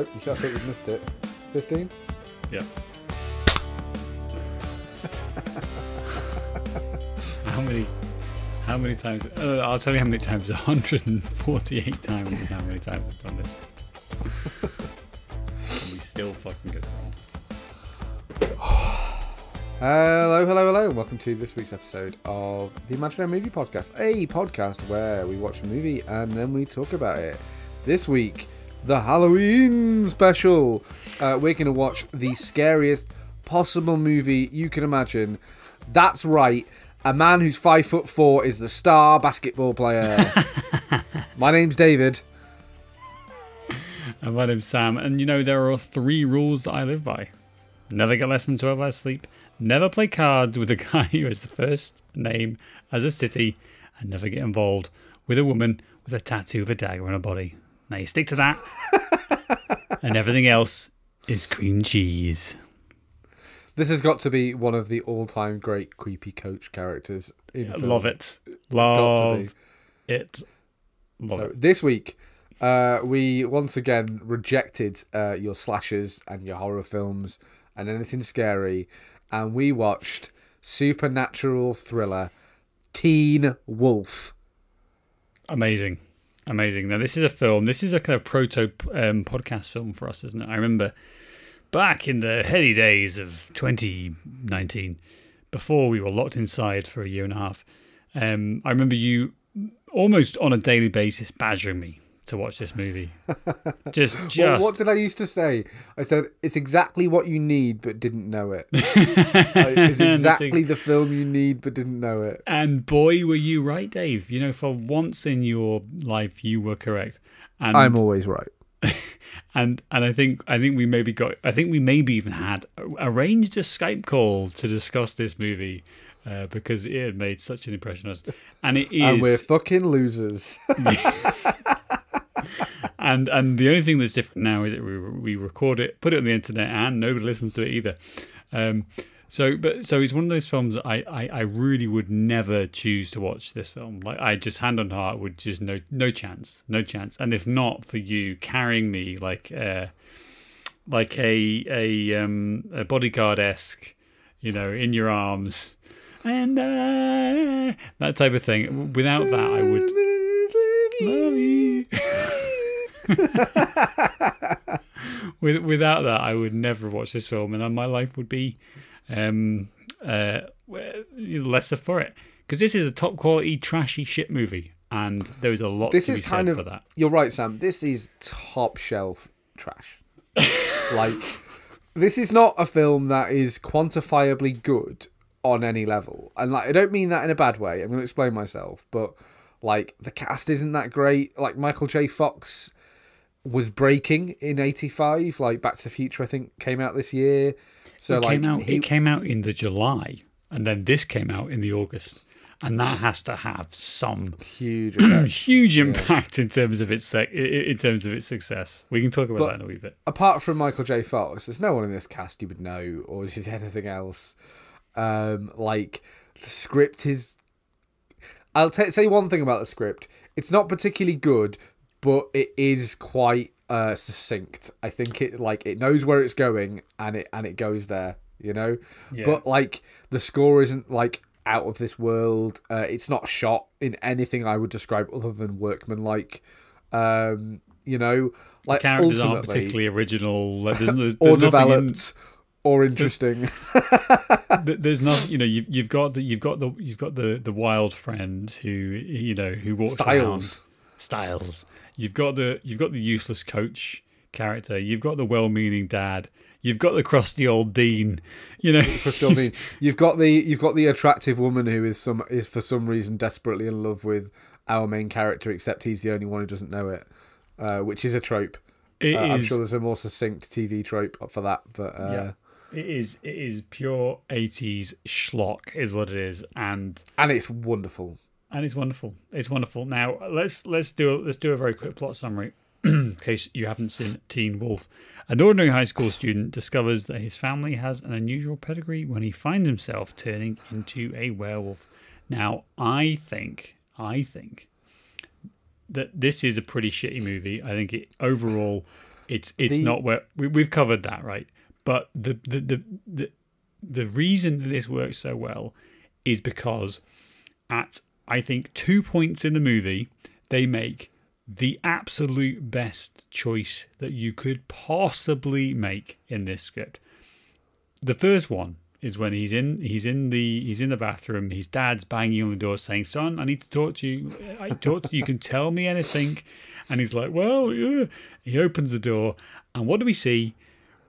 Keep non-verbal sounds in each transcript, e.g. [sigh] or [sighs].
Nope, you can't think you've missed it. 15? Yeah. [laughs] how many? How many times? Uh, I'll tell you how many times. [laughs] 148 times is how many times I've done this. and we still fucking get it wrong. [sighs] Hello, hello, hello, and welcome to this week's episode of the Imaginary Movie Podcast, a podcast where we watch a movie and then we talk about it. This week, the Halloween special. Uh, we're going to watch the scariest possible movie you can imagine. That's right, a man who's five foot four is the star basketball player. [laughs] My name's David. And my name's Sam, and you know there are three rules that I live by: never get less than 12 hours sleep, never play cards with a [laughs] guy who has the first name as a city, and never get involved with a woman with a tattoo of a dagger on her body. Now you stick to that, and everything else is cream cheese. This has got to be one of the all-time great creepy coach characters in film. Love it, love it, love So it. this week, uh, we once again rejected uh, your slashers and your horror films and anything scary, and we watched supernatural thriller Teen Wolf. Amazing. Amazing. Now, this is a film. This is a kind of proto um, podcast film for us, isn't it? I remember back in the heady days of 2019, before we were locked inside for a year and a half, um, I remember you almost on a daily basis badgering me to watch this movie. [laughs] Just, Well, just. what did I used to say? I said it's exactly what you need, but didn't know it. [laughs] it's exactly the film you need, but didn't know it. and boy, were you right, Dave. You know, for once in your life, you were correct. And I'm always right. [laughs] and and I think I think we maybe got I think we maybe even had arranged a Skype call to discuss this movie uh, because it had made such an impression on us, and it is And we're fucking losers. [laughs] and and the only thing that's different now is that we we record it, put it on the internet, and nobody listens to it either. Um, so, but so it's one of those films that I, I, I really would never choose to watch this film. Like I just hand on heart would just no no chance, no chance. And if not for you carrying me like uh like a a um a bodyguard esque, you know, in your arms, and uh, that type of thing. Without that, I would love you. [laughs] [laughs] With, without that, I would never watch this film, and my life would be um, uh, lesser for it. Because this is a top quality, trashy shit movie, and there is a lot This to is be kind said of for that. You're right, Sam. This is top shelf trash. [laughs] like, this is not a film that is quantifiably good on any level, and like, I don't mean that in a bad way. I'm going to explain myself, but like, the cast isn't that great. Like, Michael J. Fox was breaking in '85. Like, Back to the Future, I think, came out this year. So it like, came out. he, It came out in the July, and then this came out in the August, and that has to have some huge. [clears throat] huge impact in terms of its sec- in terms of its success. We can talk about But- that in a wee bit. apart from Michael J. Fox, there's no one in this cast you would know or just [laughs] anything else. Um, like the script is. I'll t- say one thing about the script. It's not particularly good, but it is quite uh, succinct. I think it like it knows where it's going and it and it goes there. You know, Yeah. but like the score isn't like out of this world. Uh, it's not shot in anything I would describe other than workmanlike. Um, you know, like Characters aren't particularly original. There's, there's, [laughs] or there's nothing in- or interesting. [laughs] Th- there's not you know you've, you've got the you've got the you've got the the wild friend who you know who walks around Styles. You've got the you've got the useless coach character. You've got the well-meaning dad. You've got the crusty old dean you know. For still mean, you've got the you've got the attractive woman who is some is for some reason desperately in love with our main character, except he's the only one who doesn't know it, uh, which is a trope. Uh, I'm sure there's a more succinct TV trope for that, but uh, yeah. It is it is pure 80s schlock is what it is and and it's wonderful. And it's wonderful. It's wonderful. Now let's let's do let's do a very quick plot summary [clears throat] in case you haven't seen Teen Wolf. An ordinary high school student discovers that his family has an unusual pedigree when he finds himself turning into a werewolf. Now I think I think that this is a pretty shitty movie. I think it overall It's it's The- not where we, we've covered that, right? But the the, the the the reason that this works so well is because at I think two points in the movie they make the absolute best choice that you could possibly make in this script. The first one is when he's in he's in the he's in the bathroom. His dad's banging on the door saying, "Son, I need to talk to you. I talk to you. You can tell me anything." And he's like, "Well, yeah." He opens the door, and what do we see?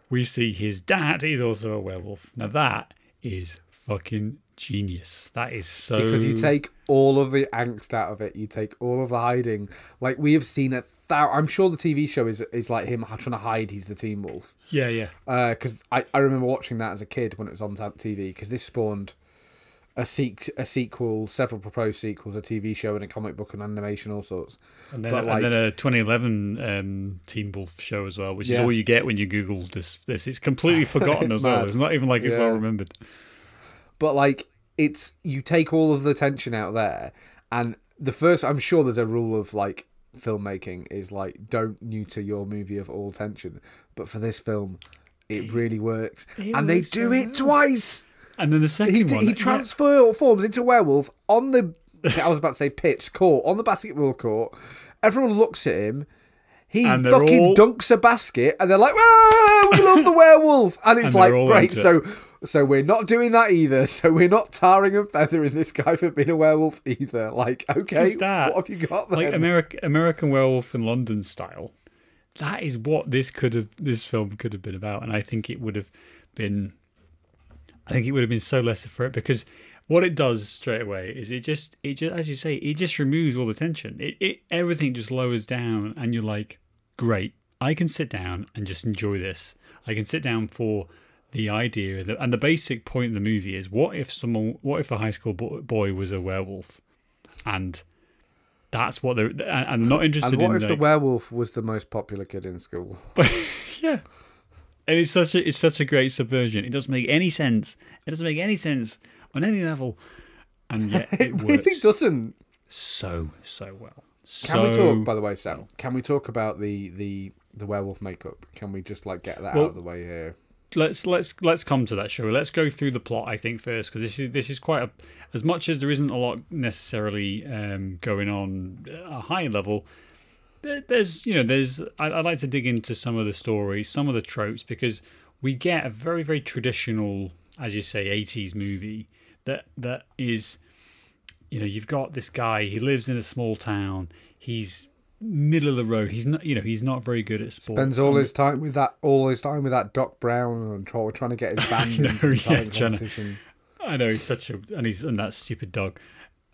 We see his dad is also a werewolf. Now that is fucking genius. That is so because you take all of the angst out of it. You take all of the hiding. Like we have seen a thou. I'm sure the TV show is is like him trying to hide. He's the Teen Wolf. yeah yeah Because I I remember watching that as a kid when it was on TV. Because this spawned a seq a sequel, several proposed sequels, a TV show, and a comic book and animation, all sorts. And then, But, and then a 2011 um, Teen Wolf show as well, which is all you get when you Google this. This it's completely [laughs] forgotten It's as well. It's not even like it's Yeah. well remembered. but like it's you take all of the tension out there and the first i'm sure there's a rule of like filmmaking is like don't neuter your movie of all tension. But for this film it really works. it and they do so it twice! And then the second he, one, he yeah, transforms into a werewolf on the i was about to say pitch court on the basketball court. Everyone looks at him he fucking all- dunks a basket and they're like, Whoa, we love the werewolf. And it's And like, great. So so we're not doing that either. So we're not tarring and feathering this guy for being a werewolf either. Like, okay, that. what have you got there? like American American Werewolf in London style. That is what this could have, this film could have been about, and I think it would have been. I think it would have been so lesser for it because what it does straight away is it just it just as you say it just removes all the tension. It, it everything just lowers down, and you're like, great, I can sit down and just enjoy this. I can sit down for the idea that, and the basic point of the movie is what if someone, what if a high school boy was a werewolf, and that's what they're and not interested and what in. if the werewolf was the most popular kid in school? but [laughs] yeah. And it's such a it's such a great subversion. It doesn't make any sense. It doesn't make any sense on any level, and yet [laughs] it, It really doesn't. so so well. Can we talk, by the way, Sam? Can we talk about the the the werewolf makeup? Can we just like get that Well- out of the way here? let's let's let's come to that show. Let's go through the plot. I think first because this is this is quite a as much as there isn't a lot necessarily um, going on at a high level. there- There's you know there's I, I'd like to dig into some of the stories, some of the tropes because we get a very very traditional, as you say, 80s movie that that is you know you've got this guy he lives in a small town he's middle of the road he's not you know he's not very good at sport Spends all his time with that all his time with that Doc Brown and trying to get his [laughs] band know, into the yeah, trying to- competition. I know he's such a and he's and that stupid dog.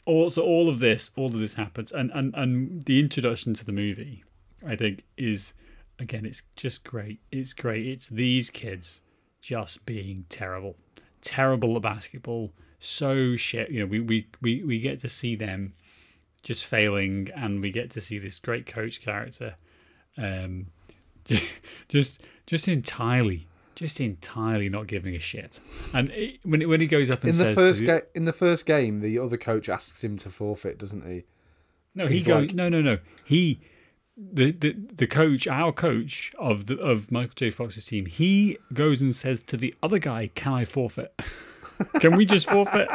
Also, all of this, all of this happens, and and and the introduction to the movie, I think, is again, it's just great. It's great. It's these kids just being terrible, terrible at basketball. So shit. You know, we we we we get to see them just failing, and we get to see this great coach character, um, [laughs] just just entirely. Just entirely not giving a shit, and it, when when he goes up and In the says first to ga- in the first game, the other coach asks him to forfeit, doesn't he? No, he goes. like- no, no, no. He, the, the the coach, our coach of the of Michael J. Fox's team, he goes and says to the other guy, "Can I forfeit? [laughs] Can we just forfeit?"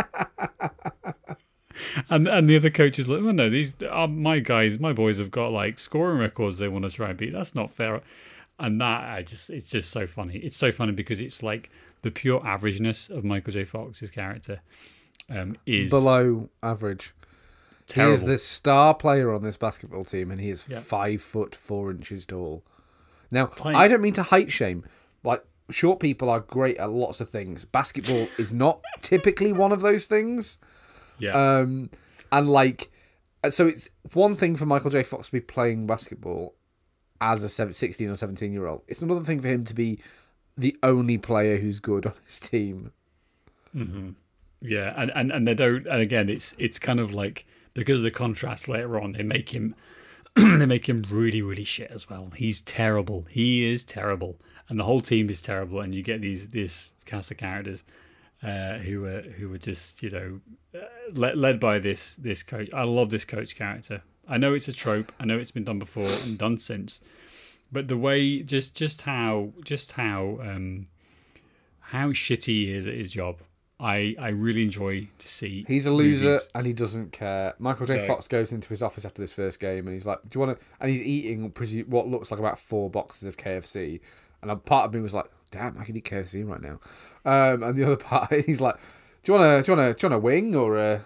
and and the other coach is like, "Well, no, these are my guys, my boys have got like scoring records they want to try and beat. That's not fair." And that I just, it's just so funny. It's so funny because it's like the pure averageness of Michael J. Fox's character um, is Below average. He is the star player on this basketball team, and he is Yeah. five foot four inches tall. Now, Playing- I don't mean to height shame. Like short people are great at lots of things. Basketball is not typically one of those things. yeah. Um, and like, so it's one thing for Michael J. Fox to be playing basketball as a seven- 16 or 17 year old. It's another thing for him to be the only player who's good on his team. Hmm. Yeah, and, and, and they don't. And again, it's it's kind of like because of the contrast later on, they make him [clears throat] they make him really really shit as well. He's terrible. He is terrible, and the whole team is terrible. And you get these this cast of characters uh, who were who are just you know uh, led, led by this this coach. I love this coach character. I know it's a trope. I know it's been done before and done since, but the way just just how just how um how shitty he is at his job. I I really enjoy to see. He's a loser movies. and he doesn't care. Michael J. No. Fox goes into his office after this first game and he's like, "Do you want to?" And he's eating what looks like about four boxes of KFC. And a part of me was like, "Damn, I can eat KFC right now." Um, and the other [laughs] part, he's like, "Do you want to? Do you want to? Do you want a wing or a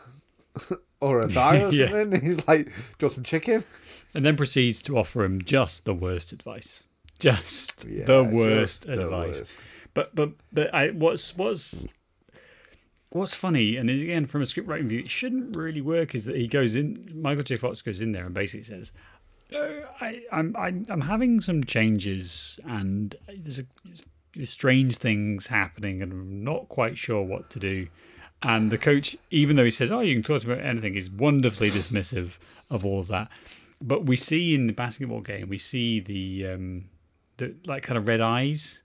[laughs] or a [laughs] thigh or Yeah. something?" He's like, "Do you want some chicken?" and then proceeds to offer him just the worst advice. Just Yeah, the worst just the advice. worst. But but but I what's what's what's funny, and again from a script writing view, it shouldn't really work. Is that he goes in, Michael J. Fox goes in there and basically says, "Uh, I, I'm I'm I'm having some changes, and there's, a, there's strange things happening, and I'm not quite sure what to do." And the coach, even though he says, "Oh, you can talk about anything," is wonderfully dismissive of all of that. But we see in the basketball game, we see the um, the like kind of red eyes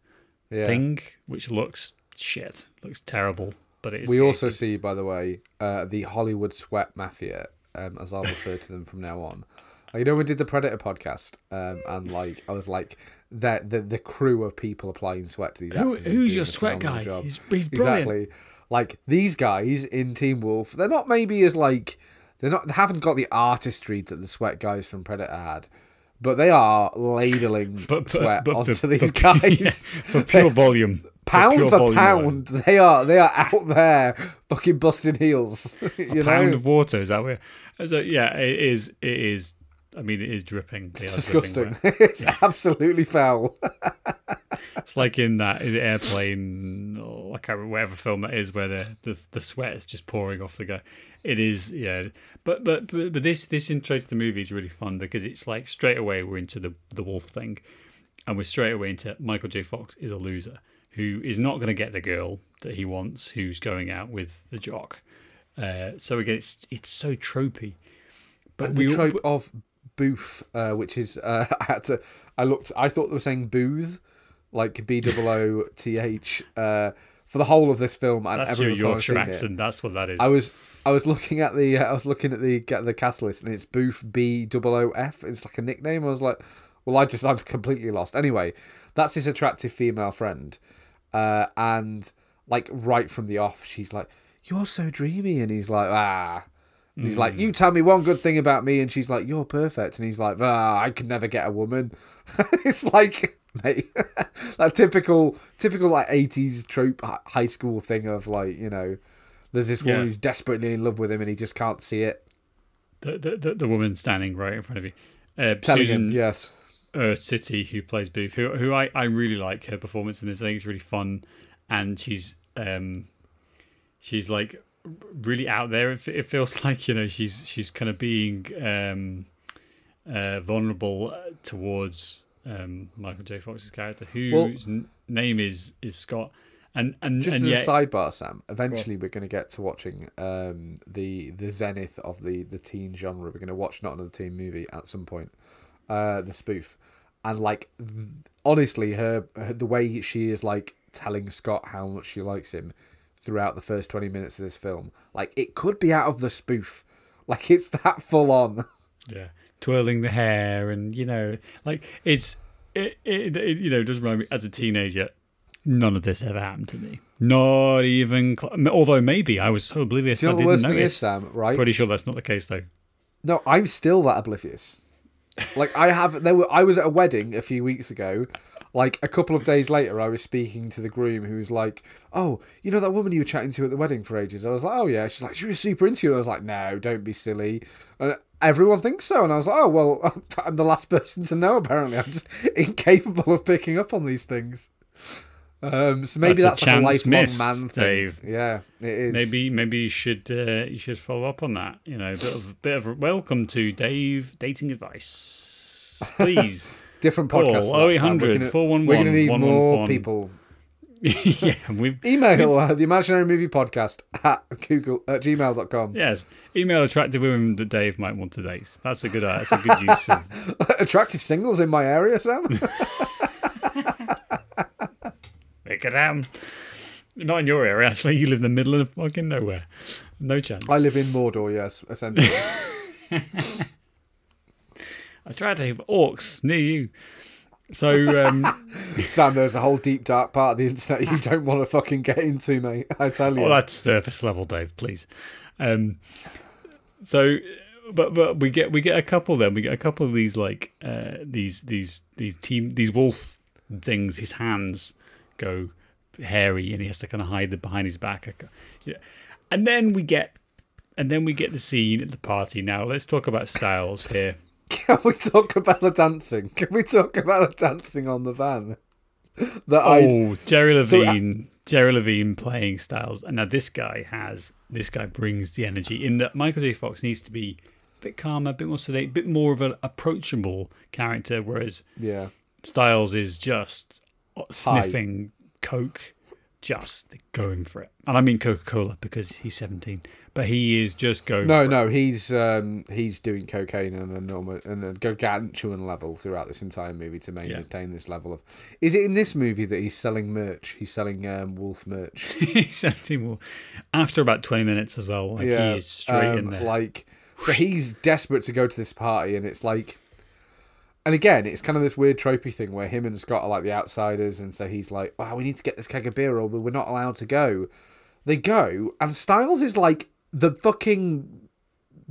Yeah. thing, which looks shit, looks terrible. But it is. We the- also see, by the way, uh, the Hollywood Sweat Mafia, um, as I'll refer to them from now on. Uh, You know, we did the Predator podcast, um, and like I was like, the the the crew of people applying sweat to these Who, actors. who's your sweat guy? job. He's, he's brilliant. Exactly. Like these guys in Teen Wolf, they're not maybe as like they're not they haven't got the artistry that the sweat guys from Predator had, but they are ladling [laughs] But, but, sweat but onto for, these for, [laughs] guys. yeah, for pure [laughs] volume, pound for volume pound, they are they are out there fucking busting heels. you a pound of water. Is that where? So yeah, it is. It is. I mean, it is dripping. They it's disgusting. [laughs] it's absolutely foul. [laughs] It's like in that is it airplane or I can't remember whatever film that is where the, the the sweat is just pouring off the guy. It is yeah, but but but, but this this intro to the movie is really fun because it's like straight away we're into the the wolf thing, and we're straight away into Michael J. Fox is a loser who is not going to get the girl that he wants, who's going out with the jock. Uh, so again, it's it's so tropey. But And the all- trope of booth, uh, which is uh, [laughs] I had to. I looked. I thought they were saying booth, like B O O T H, uh, for the whole of this film. And that's your Yorkshire seen it. accent. That's what that is. I was I was looking at the uh, I was looking at the get the cast list and it's Boof B O O F. It's like a nickname. I was like, well, I just I'm completely lost. Anyway, that's his attractive female friend, uh, and like right from the off, she's like, "You're so dreamy," and he's like, "Ah." And he's like, "You tell me one good thing about me," and she's like, "You're perfect," and he's like, "Ah, I could never get a woman." [laughs] it's like, mate, [laughs] that typical, typical like '80s trope high school thing of like, you know, there's this woman Yeah. who's desperately in love with him and he just can't see it. the, the, the the woman standing right in front of you. Uh, Telling Susan him, yes, uh, City, who plays Booth, who who I, I really like her performance in this. I think it's really fun, and she's um she's like really out there. It, it feels [laughs] like you know she's she's kind of being um uh vulnerable uh, towards um Michael J. Fox's character, whose n- name is is Scott, and and just and as yet a sidebar, Sam. Eventually, we're going to get to watching um, the the zenith of the the teen genre. We're going to watch not another teen movie at some point, uh, the spoof, and like th- honestly, her, her the way she is like telling Scott how much she likes him throughout the first twenty minutes of this film, like it could be out of the spoof. [laughs] Like it's that full on. yeah twirling the hair and you know like it's it, it, it you know doesn't remind me as a teenager none of this ever happened to me not even cl- although maybe i was so oblivious Do you know i didn't thing is, notice Sam? Right? pretty sure that's not the case though No, I'm still that oblivious. Like I have there were I was at a wedding a few weeks ago. Like a couple of days later I was speaking to the groom who was like, Oh, you know that woman you were chatting to at the wedding for ages? I was like, Oh yeah. She's like, She was super into you. And I was like, No, don't be silly. And everyone thinks so. And I was like, Oh well [laughs] I'm the last person to know apparently. I'm just [laughs] incapable of picking up on these things. Um, so maybe That's that's, a like a lifelong missed, man thing. Dave. Yeah, it is. maybe maybe you should uh, you should follow up on that you know a bit of bit of welcome to dave dating advice [laughs] please different Call podcast. for 0800 We're gonna- 411 We're going to need more people. [laughs] yeah we've Email uh, the imaginary movie podcast at google at gmail.com. yes email attractive women that dave might want to date that's a good uh, that's a good use of [laughs] Attractive singles in my area, Sam. Make [laughs] it happen. Not in your area, actually. You live in the middle of fucking nowhere. No chance. I live in Mordor, yes, essentially. I tried to have orcs near you. So um, [laughs] Sam, there's a whole deep dark part of the internet you don't want to fucking get into, mate. I tell you. well, that's surface level, Dave. Please. Um, so, but but we get we get a couple. Then we get a couple of these like uh, these these these team these wolf things. His hands go hairy, and he has to kind of hide them behind his back. Yeah. And then we get and then we get the scene at the party. Now let's talk about Styles here. Can we talk about the dancing? Can we talk about the dancing on the van? That Oh, Jerry So, uh, Levine, Jerry Levine playing Styles, and now this guy has this guy brings the energy. In that Michael J. Fox needs to be a bit calmer, a bit more sedate, a bit more of an approachable character, whereas yeah. Styles is just sniffing coke, just going for it. And I mean Coca Cola because he's seventeen, but he is just going. No, for no, he's um, he's doing cocaine on an enormous and a gargantuan level throughout this entire movie to maintain this level of. Is it in this movie that he's selling merch? He's selling um, wolf merch. [laughs] he's seventeen. Well, after about twenty minutes as well, like he is straight in um, there. Like, so he's desperate to go to this party, and it's like, and again, it's kind of this weird tropey thing where him and Scott are like the outsiders, and so he's like, "Wow, we need to get this keg of beer, or we're not allowed to go." They go, and Styles is like the fucking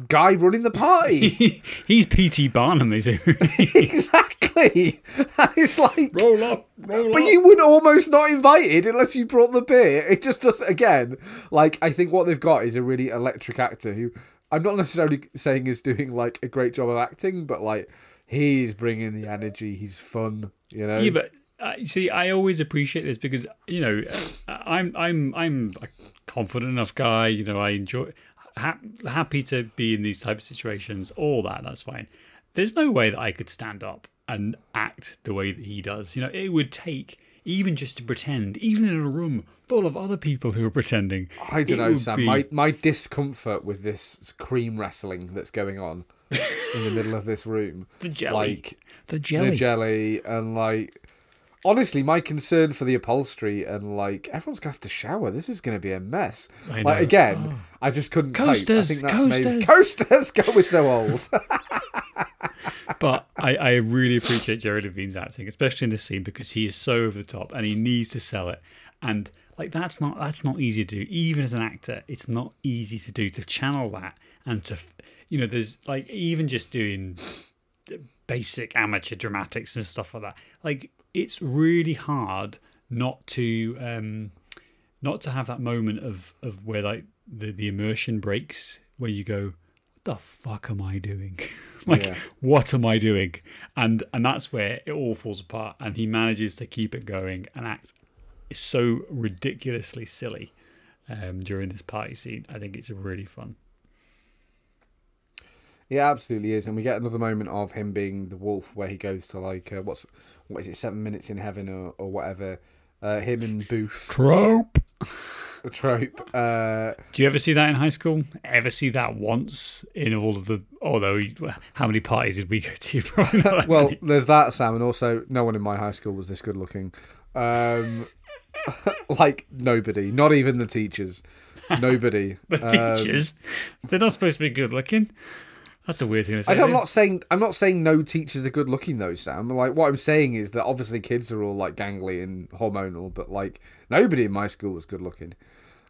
guy running the party. [laughs] he's P.T. Barnum, is he? [laughs] exactly. And it's like, roll up, roll but up. you would almost not invited unless you brought the beer. It just does again. Like I think what they've got is a really electric actor who I'm not necessarily saying is doing like a great job of acting, but like he's bringing the energy. He's fun. You know. Yeah, but uh, see, I always appreciate this because you know uh, I'm I'm I'm a confident enough guy. You know, I enjoy ha- happy to be in these type of situations. All that, that's fine. There's no way that I could stand up and act the way that he does. You know, it would take even just to pretend, even in a room full of other people who are pretending. I don't know, Sam. be- My my discomfort with this cream wrestling that's going on in the middle of this room, [laughs] the jelly, like the jelly. the jelly, and like honestly, my concern for the upholstery and like everyone's gonna have to shower. This is gonna be a mess. I Like know. Oh. again, I just couldn't cope. I Coasters, think that's maybe coasters. coasters. [laughs] Go, we're so old. [laughs] but I, I really appreciate Jerry Levine's acting, especially in this scene, because he is so over the top and he needs to sell it. And like that's not that's not easy to do. Even as an actor, it's not easy to do to channel that and to you know, there's like even just doing basic amateur dramatics and stuff like that. Like it's really hard not to um not to have that moment of of where like the the immersion breaks where you go what the fuck am i doing [laughs] like Yeah. what am i doing and and that's where it all falls apart and he manages to keep it going and act so ridiculously silly um during this party scene i think it's really fun Yeah, absolutely is, and we get another moment of him being the wolf, where he goes to like uh, what's what is it, seven minutes in heaven or or whatever. Uh, him and Booth, trope the [laughs] trope. Uh, do you ever see that in high school ever see that once in all of the although how many parties did we go to [laughs] well, many. there's that, Sam, and also no one in my high school was this good looking. Um, [laughs] like nobody, not even the teachers. Nobody. the Um, teachers they're not supposed to be good looking that's a weird thing to say I I'm don't saying I'm not saying no teachers are good looking though, Sam. Like what I'm saying is that obviously kids are all like gangly and hormonal, but like nobody in my school was good looking.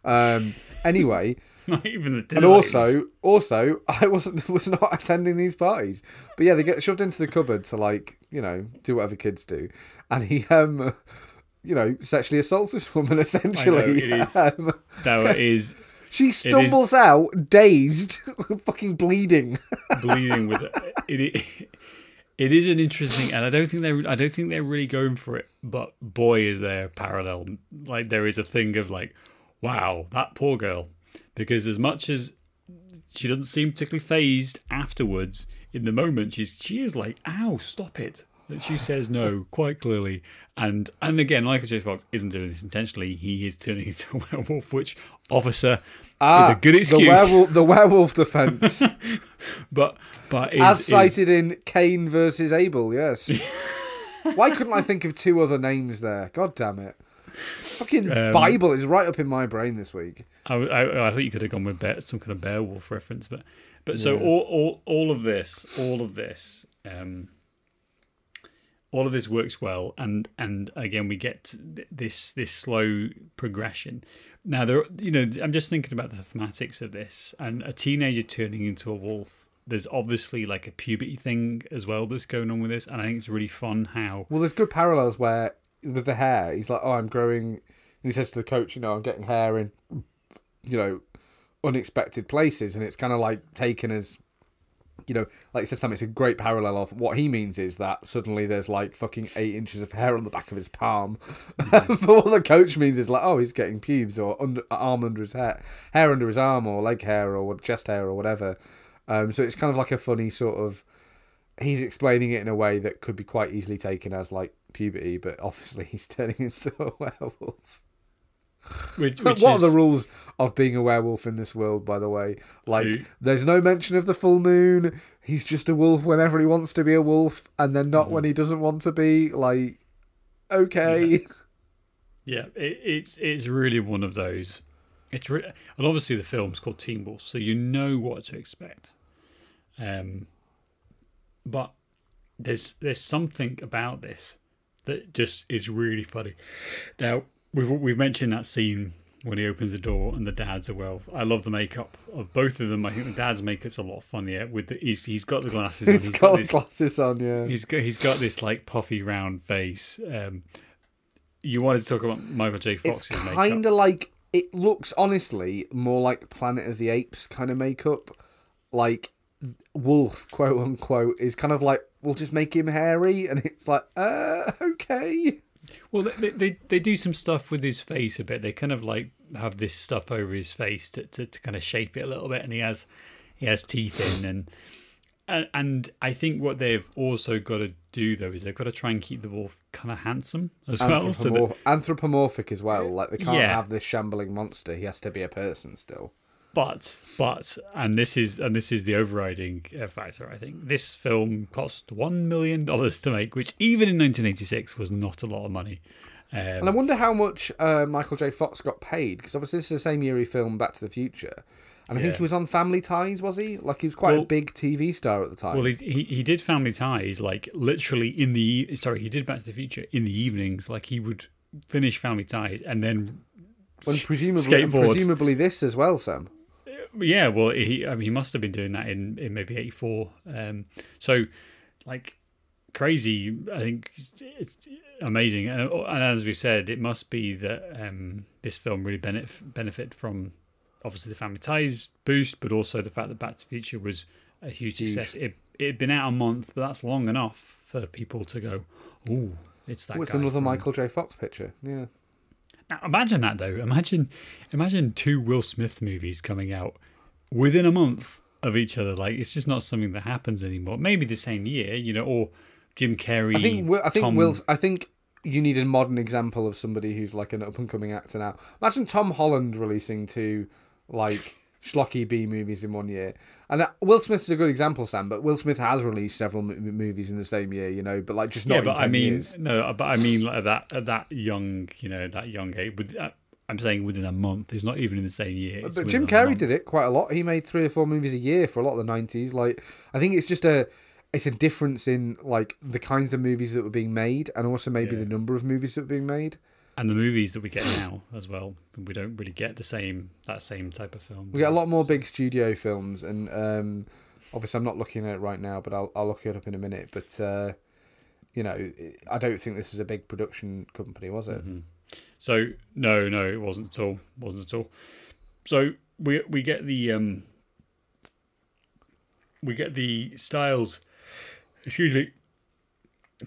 Um, [laughs] anyway, Not even the and dinner ladies. also also [laughs] I wasn't was not attending these parties, but yeah, they get shoved into the cupboard to like you know do whatever kids do, and he um [laughs] you know sexually assaults this woman essentially. it is. Um, that is she stumbles out dazed, [laughs] fucking bleeding. [laughs] bleeding with it. It, [laughs] it is an interesting, and I don't think they're I don't think they're really going for it. But boy, is there a parallel. Like there is a thing of like, wow, that poor girl, because as much as she doesn't seem particularly phased afterwards, in the moment she's she is like, ow, stop it. That she says no quite clearly, and and again, Michael J. Fox isn't doing this intentionally. He is turning [laughs] into a werewolf, which officer is a good excuse. Ah, The werewolf, the werewolf defense. [laughs] but but is, As is- cited in Cain versus Abel, yes. [laughs] Why couldn't I think of two other names there? God damn it. Fucking Um, Bible is right up in my brain this week. I, I, I thought you could have gone with bear, some kind of Beowulf reference, but but so all, all all of this, all of this, um, all of this works well, and and again we get this this slow progression. Now there, you know, I'm just thinking about the thematics of this, and a teenager turning into a wolf. There's obviously like a puberty thing as well that's going on with this, and I think it's really fun how Well, there's good parallels where with the hair, he's like, "Oh, I'm growing," and he says to the coach, "You know, I'm getting hair in, you know, unexpected places," and it's kind of like taken as, you know, like I said, Sam, it's a great parallel of what he means is that suddenly there's like fucking eight inches of hair on the back of his palm, [laughs] but what the coach means is like, oh, he's getting pubes or under arm under his hair, hair under his arm or leg hair or chest hair or whatever. Um, so it's kind of like a funny sort of he's explaining it in a way that could be quite easily taken as like puberty, but obviously [laughs] he's turning into a werewolf. Which, what which are the rules of being a werewolf in this world, by the way? Like, Who? there's no mention of the full moon. He's just a wolf whenever he wants to be a wolf, and then not when he doesn't want to be. Like, okay. [laughs] Yeah, it, it's it's really one of those. It's re- and obviously the film's called Teen Wolf, so you know what to expect. Um, but there's there's something about this that just is really funny. Now we've we've mentioned that scene when he opens the door and the dad's a werewolf. I love the makeup of both of them. I think the dad's makeup's a lot funnier. With the he's he's got the glasses on. He's he's got this, glasses on, yeah. He's got he's got this like puffy round face. Um, you wanted to talk about Michael J. It's Fox's makeup. kind of like it looks honestly more like Planet of the Apes kind of makeup. Like wolf, quote unquote, is kind of like we'll just make him hairy, and it's like, uh, okay. Well, they, they they do some stuff with his face a bit. They kind of like have this stuff over his face to, to, to kind of shape it a little bit, and he has he has teeth in, and and and I think what they've also got to do though is they've got to try and keep the wolf kind of handsome as well. So that, anthropomorphic as well. Like they can't Yeah. have this shambling monster. He has to be a person still. But but and this is and this is the overriding uh, factor. I think this film cost one million dollars to make, which even in 1986 was not a lot of money. Um, And I wonder how much uh, Michael J. Fox got paid because obviously this is the same year he filmed Back to the Future, and I think he was on Family Ties. Was he? Like he was quite a big TV star at the time. Well, he, he he did Family Ties like literally in the sorry he did Back to the Future in the evenings. Like he would finish Family Ties and then when presumably, and presumably this as well, Sam. Yeah, well he I mean he must have been doing that in in maybe eighty four. Um, so like crazy. I think it's, amazing, and, and as we've said, it must be that um, this film really benefit benefit from obviously the Family Ties boost, but also the fact that Back to the Future was a huge success. It it had been out a month, but that's long enough for people to go, "Ooh, it's that." It's another from-" Michael J. Fox picture. Yeah. Imagine that though. Imagine, imagine two Will Smith movies coming out within a month of each other. Like it's just not something that happens anymore. Maybe the same year, you know, or Jim Carrey. I think I think Tom- Will's. I think you need a modern example of somebody who's like an up and coming actor now. Imagine Tom Holland releasing two like schlocky B movies in one year, and uh, Will Smith is a good example, Sam. But Will Smith has released several mo- movies in the same year, you know, but like just not Yeah, but 10 I mean, years. no, but I mean like that at that young, you know, that young age. With, uh, I'm saying within a month. It's not even in the same year. it's But Jim Carrey did it quite a lot. He made three or four movies a year for a lot of the nineties. Like I think it's just a it's a difference in like the kinds of movies that were being made and also maybe Yeah. the number of movies that were being made. And the movies that we get now as well. We don't really get the same that same type of film. We get a lot more big studio films, and um, obviously I'm not looking at it right now, but I'll I'll look it up in a minute. But uh, you know, I don't think this is a big production company, was it? Mhm. So no, no, it wasn't at all. wasn't at all. So we we get the um we get the styles, excuse me,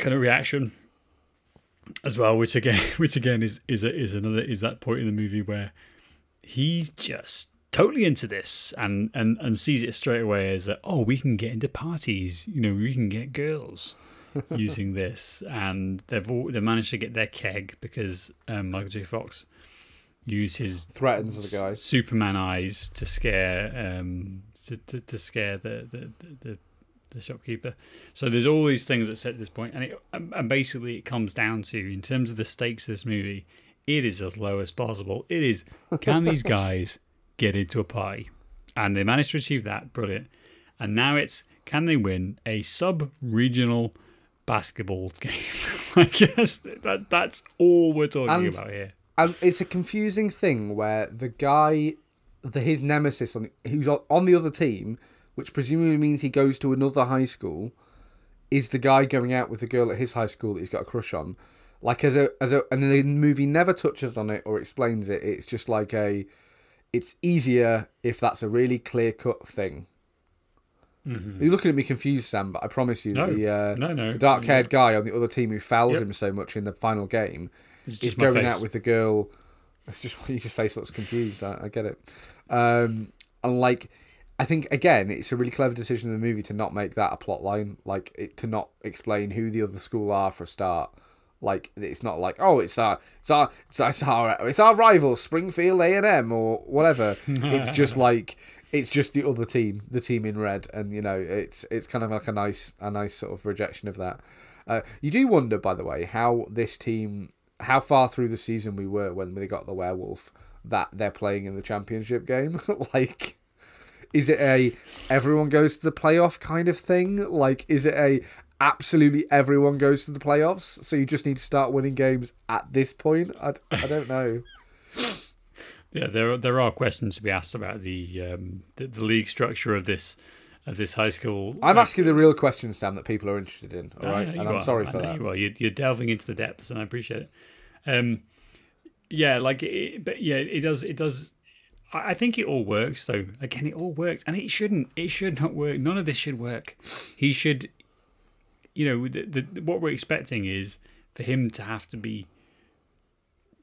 kind of reaction as well, which again, [laughs] which again is is a, is another is that point in the movie where he's just totally into this and and and sees it straight away as a, oh we can get into parties you know we can get girls [laughs] using this and they've all they managed to get their keg because um, Michael J Fox used his Threatens the guy. Superman eyes to scare um to, to, to scare the the, the the shopkeeper. So there's all these things that set this point, and it and basically it comes down to in terms of the stakes of this movie, it is as low as possible. It is can these [laughs] guys get into a party, and they managed to achieve that. Brilliant. And now it's can they win a sub regional basketball [laughs] game. I guess that that's all we're talking And- about here. and it's a confusing thing where the guy, the his nemesis on who's on the other team, which presumably means he goes to another high school, is the guy going out with the girl at his high school that he's got a crush on. Like as a as a and the movie never touches on it or explains it. It's just like a, it's easier if that's a really clear cut thing. You're looking at me confused, Sam, but I promise you, No, the uh, no, no. the dark haired guy on the other team who fouls Yep. him so much in the final game is going face. out with the girl. It's just why [laughs] your face looks confused. I, I get it. Um, and like, I think again, it's a really clever decision in the movie to not make that a plot line. Like, it, to not explain who the other school are for a start. Like, it's not like oh, it's our, it's our, it's our, it's our, it's our rival, Springfield A and M or whatever. [laughs] it's just like it's just the other team, the team in red, and you know, it's it's kind of like a nice, a nice sort of rejection of that. Uh, you do wonder, by the way, how this team, how far through the season we were when they got the werewolf that they're playing in the championship game. [laughs] like, is it a everyone goes to the playoff kind of thing? Like, is it a absolutely everyone goes to the playoffs? So you just need to start winning games at this point? I, I don't know. [laughs] Yeah, there there are questions to be asked about the um, the, the league structure of this of this high school. I'm uh, asking the real questions, Sam, that people are interested in. All I right, know and you I'm are. sorry I for know that. You are. You're, you're delving into the depths, and I appreciate it. Um, yeah, like, it, but yeah, it does. It does. I think it all works, though. Again, it all works, and it shouldn't. It should not work. None of this should work. He should. You know, the, the, what we're expecting is for him to have to be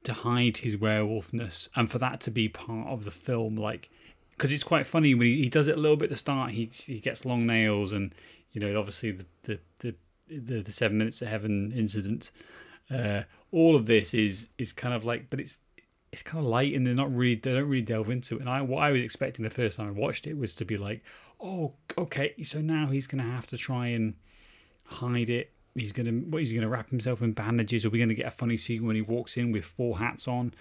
to hide his werewolfness, and for that to be part of the film, like because it's quite funny when he, he does it a little bit at the start. He he gets long nails, and you know, obviously the the the, the, the seven minutes of heaven incident. Uh, all of this is is kind of like, but it's it's kind of light, and they're not really they don't really delve into it. And I what I was expecting the first time I watched it was to be like, oh, okay, so now he's gonna have to try and hide it. He's gonna what he's gonna wrap himself in bandages. Are we gonna get a funny scene when he walks in with four hats on,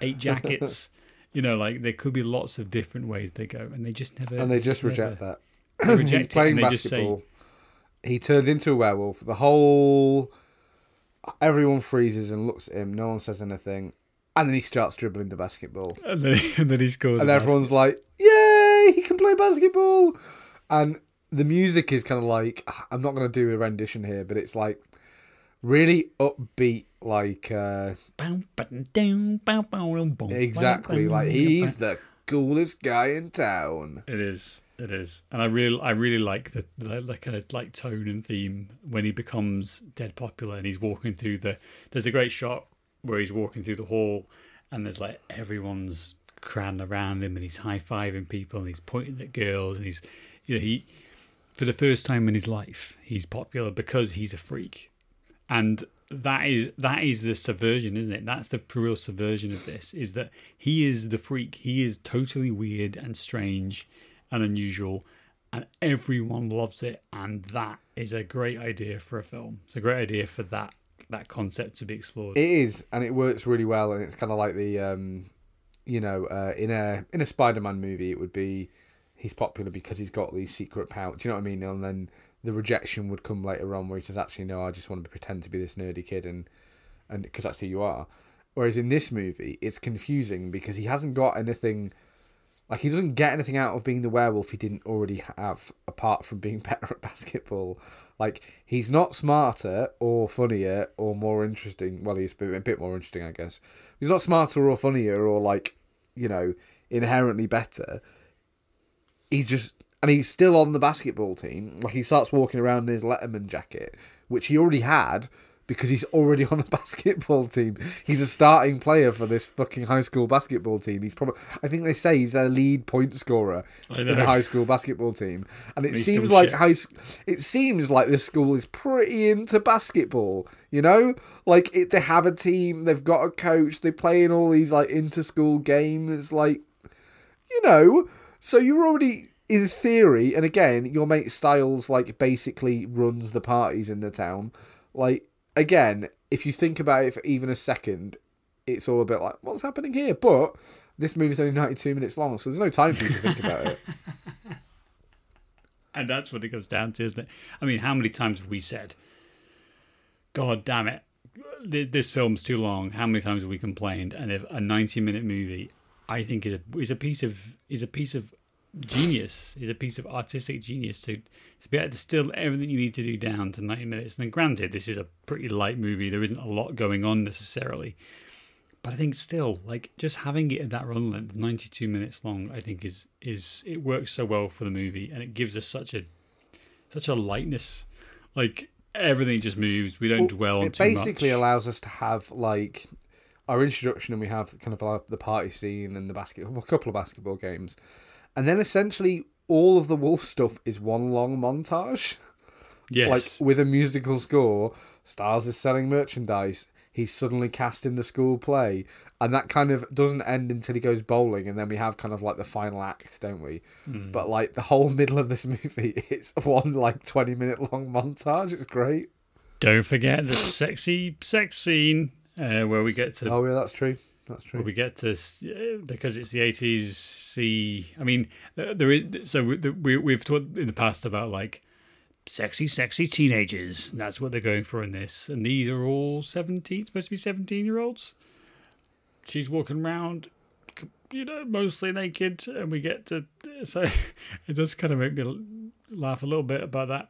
eight [laughs] jackets? you know, like there could be lots of different ways they go, and they just never. And they just never- reject that. [clears throat] Reject He's playing just say, basketball. He turns into a werewolf. The whole everyone freezes and looks at him. No one says anything, and then he starts dribbling the basketball, and then, [laughs] and then he scores. and basket. everyone's like, "Yay! He can play basketball!" And the music is kind of like I'm not going to do a rendition here, but it's like really upbeat, like uh, Bow, ba-dum, down, bow, bow, boom, boom. exactly like he's the coolest guy in town. It is. It is, and I really, I really like the, the like kind of like tone and theme when he becomes dead popular and he's walking through the. There's a great shot where he's walking through the hall, and there's like everyone's crammed around him, and he's high fiving people, and he's pointing at girls, and he's, you know, he, for the first time in his life, he's popular because he's a freak, and that is that is the subversion, isn't it? That's the real subversion of this. Is that he is the freak. He is totally weird and strange and unusual, and everyone loves it. And that is a great idea for a film. It's a great idea for that that concept to be explored. It is, and it works really well. And it's kind of like the, um, you know, uh, in a in a Spider-Man movie, it would be he's popular because he's got these secret powers. Do you know what I mean? And then the rejection would come later on, where he says, "Actually, no, I just want to pretend to be this nerdy kid," and and because that's who you are. Whereas in this movie, it's confusing because he hasn't got anything. Like he doesn't get anything out of being the werewolf he didn't already have, apart from being [laughs] better at basketball. Like he's not smarter or funnier or more interesting. Well, he's a bit, more interesting, I guess. He's not smarter or funnier or like, you know, inherently better. He's just, and he's still on the basketball team. Like he starts walking around in his Letterman jacket, which he already had because he's already on the [laughs] basketball team. He's a starting player for this fucking high school basketball team. He's probably, I think they say he's their lead point scorer in the high school basketball team, and it He's seems like shit. high, it seems like this school is pretty into basketball. You know, like it, they have a team, they've got a coach, they play in all these like inter-school games, like you know. So you're already in theory, and again, your mate Styles like basically runs the parties in the town. Like again, if you think about it for even a second, it's all a bit like what's happening here. But this movie's only 92 minutes long, so there's no time for you to think about it. [laughs] And that's what it comes down to, isn't it? I mean, how many times have we said God damn it, this film's too long. How many times have we complained? And if a ninety-minute movie, I think is a is a piece of is a piece of genius, is a piece of artistic genius to to be able to distill everything you need to do down to ninety minutes. And granted, this is a pretty light movie. There isn't a lot going on necessarily. But I think still, like just having it at that run length, ninety-two minutes long, I think is is it works so well for the movie, and it gives us such a such a lightness. Like everything just moves. We don't Well, dwell on it basically much. allows us to have like our introduction and we have kind of like the party scene and the basketball, a couple of basketball games, and then essentially all of the wolf stuff is one long montage, yes, like with a musical score. Stiles is selling merchandise. He's suddenly cast in the school play, and that kind of doesn't end until he goes bowling, and then we have kind of like the final act, don't we? Hmm. But like the whole middle of this movie, [laughs] it's one like twenty minute long montage. It's great. don't forget the sexy sex scene uh, where we get to Oh yeah, that's true. That's true. we get to because it's the eighties. See, I mean, uh, there is so we, we we've talked in the past about like sexy, sexy teenagers. That's what they're going for in this, and these are all seventeen, supposed to be seventeen year olds. She's walking around, you know, mostly naked, and we get to [laughs] so it does kind of make me laugh a little bit about that.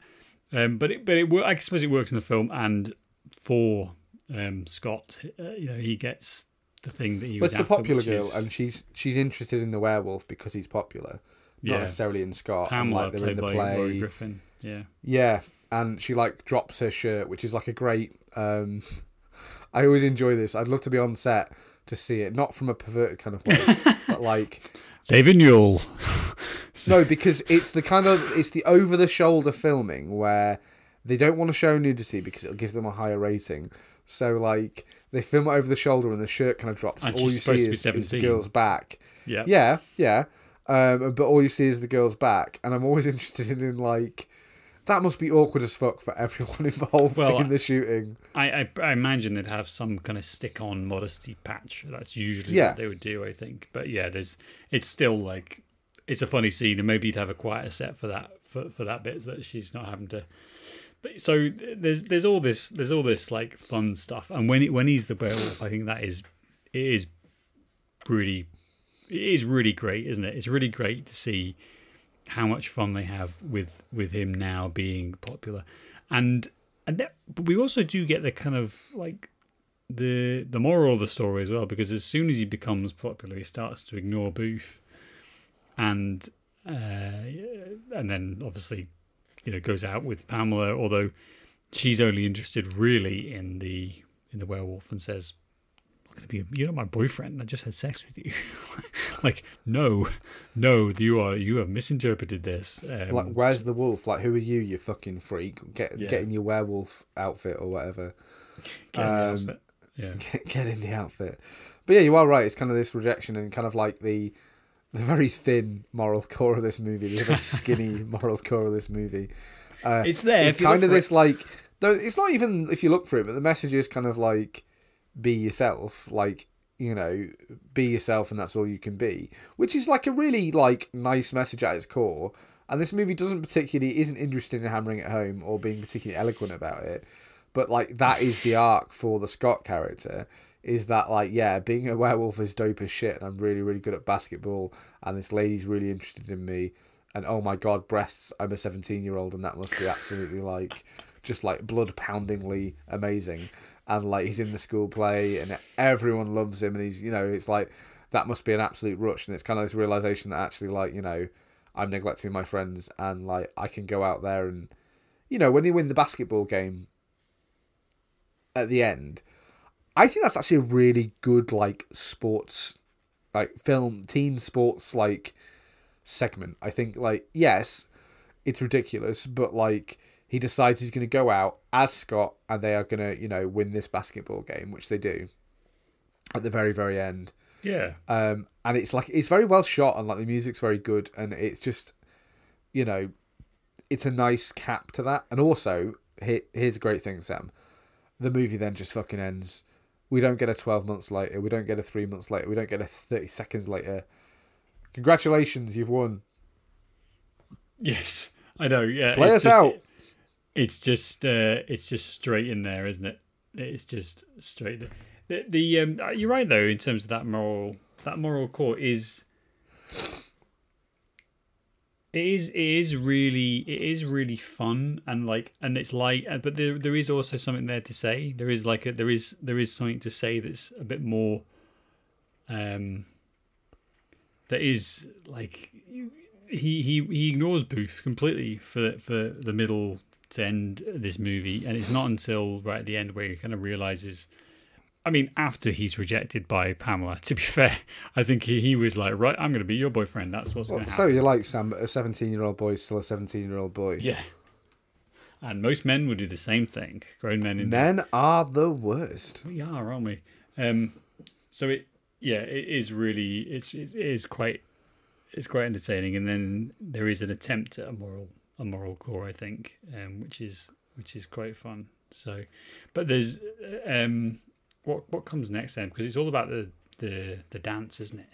Um, but it, but it, I suppose it works in the film and for um, Scott, uh, you know, he gets the thing that he Well, it's the after, popular girl, is- and she's she's interested in the werewolf because he's popular, not yeah, necessarily in Scott. and, Pamela like they're in the by play. Lorie Griffin. Yeah, Yeah, and she like drops her shirt, which is like a great. um [laughs] I always enjoy this. I'd love to be on set to see it, not from a perverted kind of way, [laughs] but like David Newell. [laughs] no, because it's the kind of it's the over the shoulder filming where they don't want to show nudity because it'll give them a higher rating. So like they film it over the shoulder and the shirt kind of drops, And all she's you supposed see to be is, is the girl's back. Yeah, Yeah, yeah. Um, but all you see is the girl's back, and I'm always [laughs] interested in like that must be awkward as fuck for everyone [laughs] involved Well, in the shooting. I, I I imagine they'd have some kind of stick-on modesty patch. That's usually Yeah. what they would do, I think. But yeah, there's it's still like it's a funny scene, and maybe you'd have a quieter set for that for, for that bit so that she's not having to. So there's there's all this there's all this like fun stuff, and when he, when he's the werewolf, I think that is it is really it is really great, isn't it? It's really great to see how much fun they have with with him now being popular, and and that, but we also do get the kind of like the the moral of the story as well because as soon as he becomes popular, he starts to ignore Boof, and uh, and then obviously you know goes out with Pamela, although she's only interested really in the in the werewolf and says. "I'm gonna be- You're not my boyfriend. I just had sex with you. [laughs] like, no, no, you are. You have misinterpreted this. Um, like, where's the wolf? Like, who are you, you fucking freak? Get Yeah. get in your werewolf outfit or whatever. get in the um, outfit. yeah, [laughs] Get, get in the outfit. But yeah, you are right. It's kind of this rejection and kind of like the the very thin moral core of this movie, the very skinny [laughs] moral core of this movie. Uh, it's there. it's if you look kind of this like though it's not even if you look for it but the message is kind of like be yourself like you know be yourself and that's all you can be which is like a really like nice message at its core and this movie doesn't particularly isn't interested in hammering it home or being particularly eloquent about it but like that is the arc for the scott character is that like yeah being a werewolf is dope as shit and i'm really really good at basketball and this lady's really interested in me and oh my god breasts i'm a 17 year old and that must be absolutely like just like blood poundingly amazing and like he's in the school play and everyone loves him and he's you know it's like that must be an absolute rush and it's kind of this realization that actually like you know i'm neglecting my friends and like i can go out there and you know when you win the basketball game at the end i think that's actually a really good like sports like film teen sports like segment i think like yes it's ridiculous but like he decides he's going to go out as Scott and they are going to, you know, win this basketball game, which they do at the very, very end. yeah, Um, and it's like, it's very well shot and like the music's very good. And it's just, you know, it's a nice cap to that. And also, here, here's a great thing, Sam. The movie then just fucking ends. We don't get a 12 months later. We don't get a three months later. We don't get a 30 seconds later. Congratulations, you've won. yes, I know. Yeah, Play it's us just- out. It's just uh, it's just straight in there, isn't it? it's just straight. The, the um, you're right though in terms of that moral that moral core is it is it is really it is really fun and like and it's like but there there is also something there to say. There is like a, there is there is something to say that's a bit more um that is like he he he ignores Boof completely for for the middle to end this movie and it's not until right at the end where he kind of realizes I mean, after he's rejected by Pamela, to be fair, I think he, he was like, right, I'm going to be your boyfriend. That's what's Well, going to so happen. you like Sam, but a 17 year old boy is still a 17 year old boy. yeah. And most men would do the same thing. Grown men in Men are the worst. We are, aren't we? Um, so it, yeah, it is really, it's it is quite, it's quite entertaining. And then there is an attempt at a moral, a moral core, I think, um, which is which is quite fun. So, but there's, um, what what comes next then? Because it's all about the the the dance, isn't it?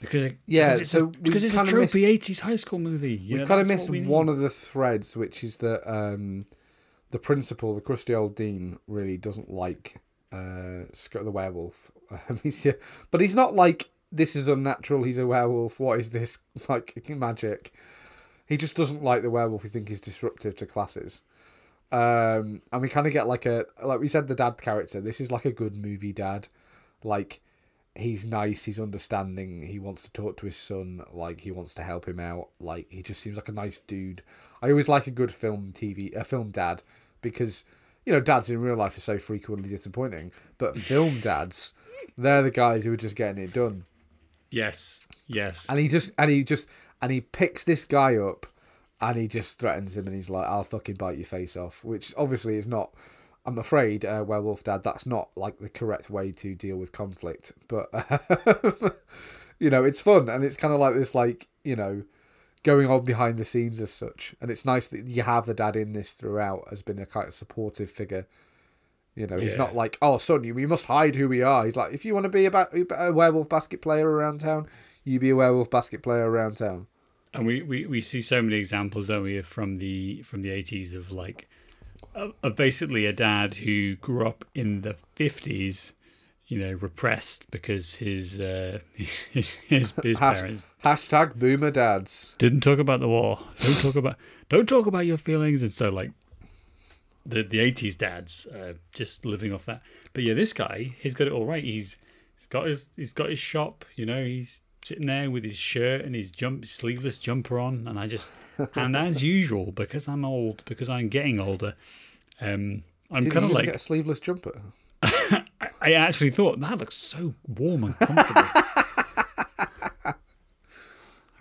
Because it, Yeah, because it's so a, because it's a tropey eighties high school movie. you We've know, kind of missed one need. of the threads, which is that um, the principal, the crusty old dean, really doesn't like uh, Scott the werewolf. [laughs] Um, he's, yeah, but he's not like this is unnatural. He's a werewolf. What is this [laughs] like magic? He just doesn't like the werewolf. He thinks he's disruptive to classes. Um, and we kind of get like a like we said the dad character. This is like a good movie dad. Like he's nice, he's understanding, he wants to talk to his son, like he wants to help him out, like he just seems like a nice dude. I always like a good film TV a film dad because you know dads in real life are so frequently disappointing, but [laughs] film dads they're the guys who are just getting it done. Yes, yes. And he just and he just and he picks this guy up and he just threatens him and he's like, I'll fucking bite your face off. Which obviously is not I'm afraid, uh, Werewolf Dad, that's not like the correct way to deal with conflict. But [laughs] you know, it's fun and it's kinda like this like, you know, going on behind the scenes as such. And it's nice that you have the dad in this throughout as been a kind of supportive figure. You know, he's not like, oh, son, you- we must hide who we are. He's like, if you want to be a, ba- a werewolf basket player around town, you be a werewolf basket player around town. And we, we, we see so many examples, don't we, from the from the eighties of like of, of basically a dad who grew up in the fifties, you know, repressed because his uh, [laughs] his his, his, his parents Hashtag boomer dads. didn't talk about the war. Don't talk about don't talk about your feelings, and so like the the eighties dads uh, just living off that. But yeah, this guy, he's got it all right. He's he's got his he's got his shop. You know, he's sitting there with his shirt and his jump sleeveless jumper on, and I just and as [laughs] usual because I'm old because I'm getting older. Um, I'm kind of like get a sleeveless jumper? I, [laughs] I actually thought that looks so warm and comfortable. [laughs] I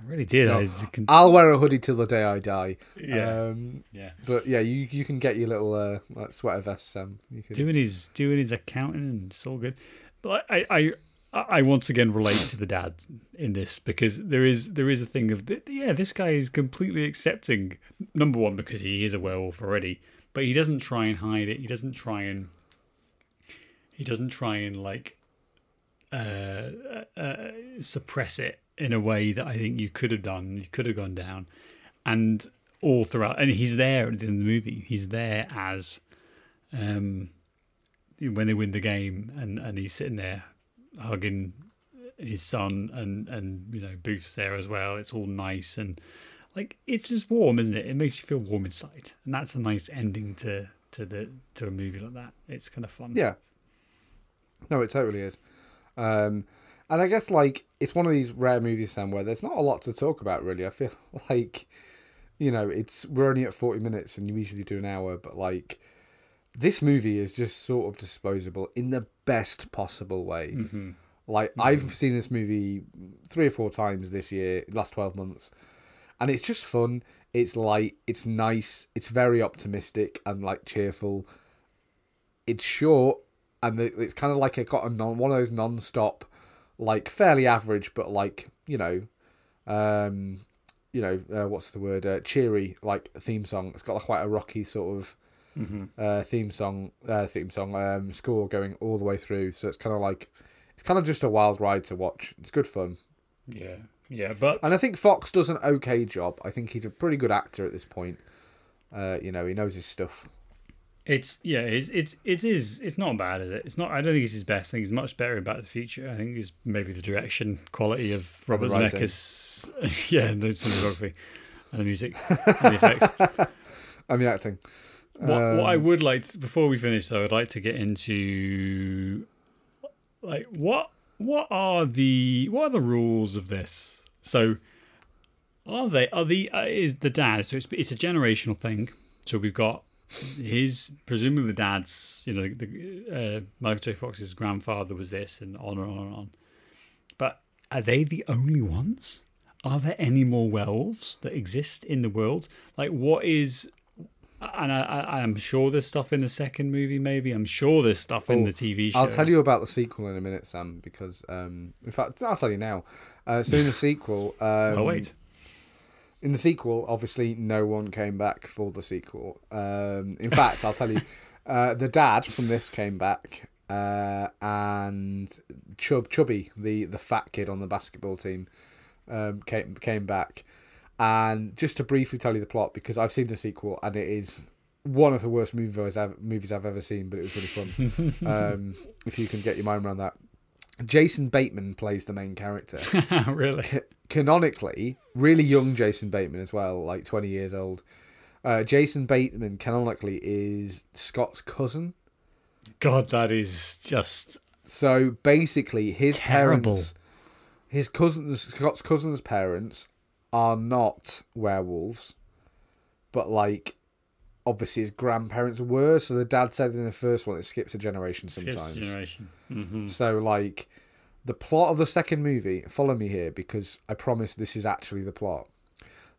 really did. I can, I'll wear a hoodie till the day I die. yeah, Um, yeah. but yeah, you you can get your little uh, like sweater vest, Sam. You can. doing his doing his accounting and it's all good. But I I I once again relate to the dad in this because there is there is a thing of yeah this guy is completely accepting number one because he is a werewolf already, but he doesn't try and hide it. He doesn't try and he doesn't try and like uh, uh, suppress it in a way that I think you could have done. You could have gone down, and all throughout, and he's there in the movie. He's there as um, when they win the game, and, and he's sitting there hugging his son, and and you know Boof's there as well. It's all nice and like it's just warm, isn't it? It makes you feel warm inside, and that's a nice ending to to the to a movie like that. It's kind of fun. Yeah. No, it totally is. Um, and I guess like it's one of these rare movies, Sam, where there's not a lot to talk about. Really, I feel [laughs] like you know it's we're only at forty minutes, and you usually do an hour, but like this movie is just sort of disposable in the best possible way. hmm Like I've seen this movie three or four times this year, last twelve months, and it's just fun. It's light. It's nice. It's very optimistic and like cheerful. It's short, and it's kind of like it got a non one of those non-stop, like fairly average, but like you know, um, you know, uh, what's the word? Uh, cheery like theme song. It's got like quite a rocky sort of hmm uh, theme song, uh, theme song, um, score going all the way through. So it's kind of like it's kind of just a wild ride to watch. It's good fun, Yeah, yeah, but and I think Fox does an okay job. I think he's a pretty good actor at this point. Uh, you know, he knows his stuff. It's yeah, it's it's it is it's not bad, is it? It's not. I don't think it's his best. I think he's much better in Back to the Future. I think it's maybe the direction quality of Robert. Zemeckis. [laughs] yeah, the cinematography and the music and the [laughs] effects. And the acting. What, what I Um, would like to, before we finish though, I'd like to get into like what what are the what are the rules of this? So are they are the uh, is the dad? So it's it's a generational thing. So we've got his presumably the dad's you know the uh, Michael J Fox's grandfather was this and on and on and on. But are they the only ones? Are there any more werewolves that exist in the world? Like what is and I, I, I'm sure there's stuff in the second movie. Maybe I'm sure there's stuff in Oh, the TV show. I'll tell you about the sequel in a minute, Sam, because um, in fact, I'll tell you now. Uh, so in the sequel, [laughs] um, Oh wait, in the sequel, obviously no one came back for the sequel. Um, in fact, I'll tell you, [laughs] uh, the dad from this came back, uh, and Chub Chubby, the the fat kid on the basketball team, um, came came back. And just to briefly tell you the plot, because I've seen the sequel and it is one of the worst movies I've, movies I've ever seen, but it was really fun. [laughs] um, if you can get your mind around that. Jason Bateman plays the main character [laughs] really? canonically, really young Jason Bateman as well, like 20 years old. Uh, Jason Bateman canonically is Scott's cousin. God, that is just So basically, his Terrible. parents, his cousins, Scott's cousin's parents, are not werewolves, but like obviously his grandparents were. So the dad said in the first one it skips a generation skips sometimes. generation. hmm So like the plot of the second movie, follow me here because I promise this is actually the plot.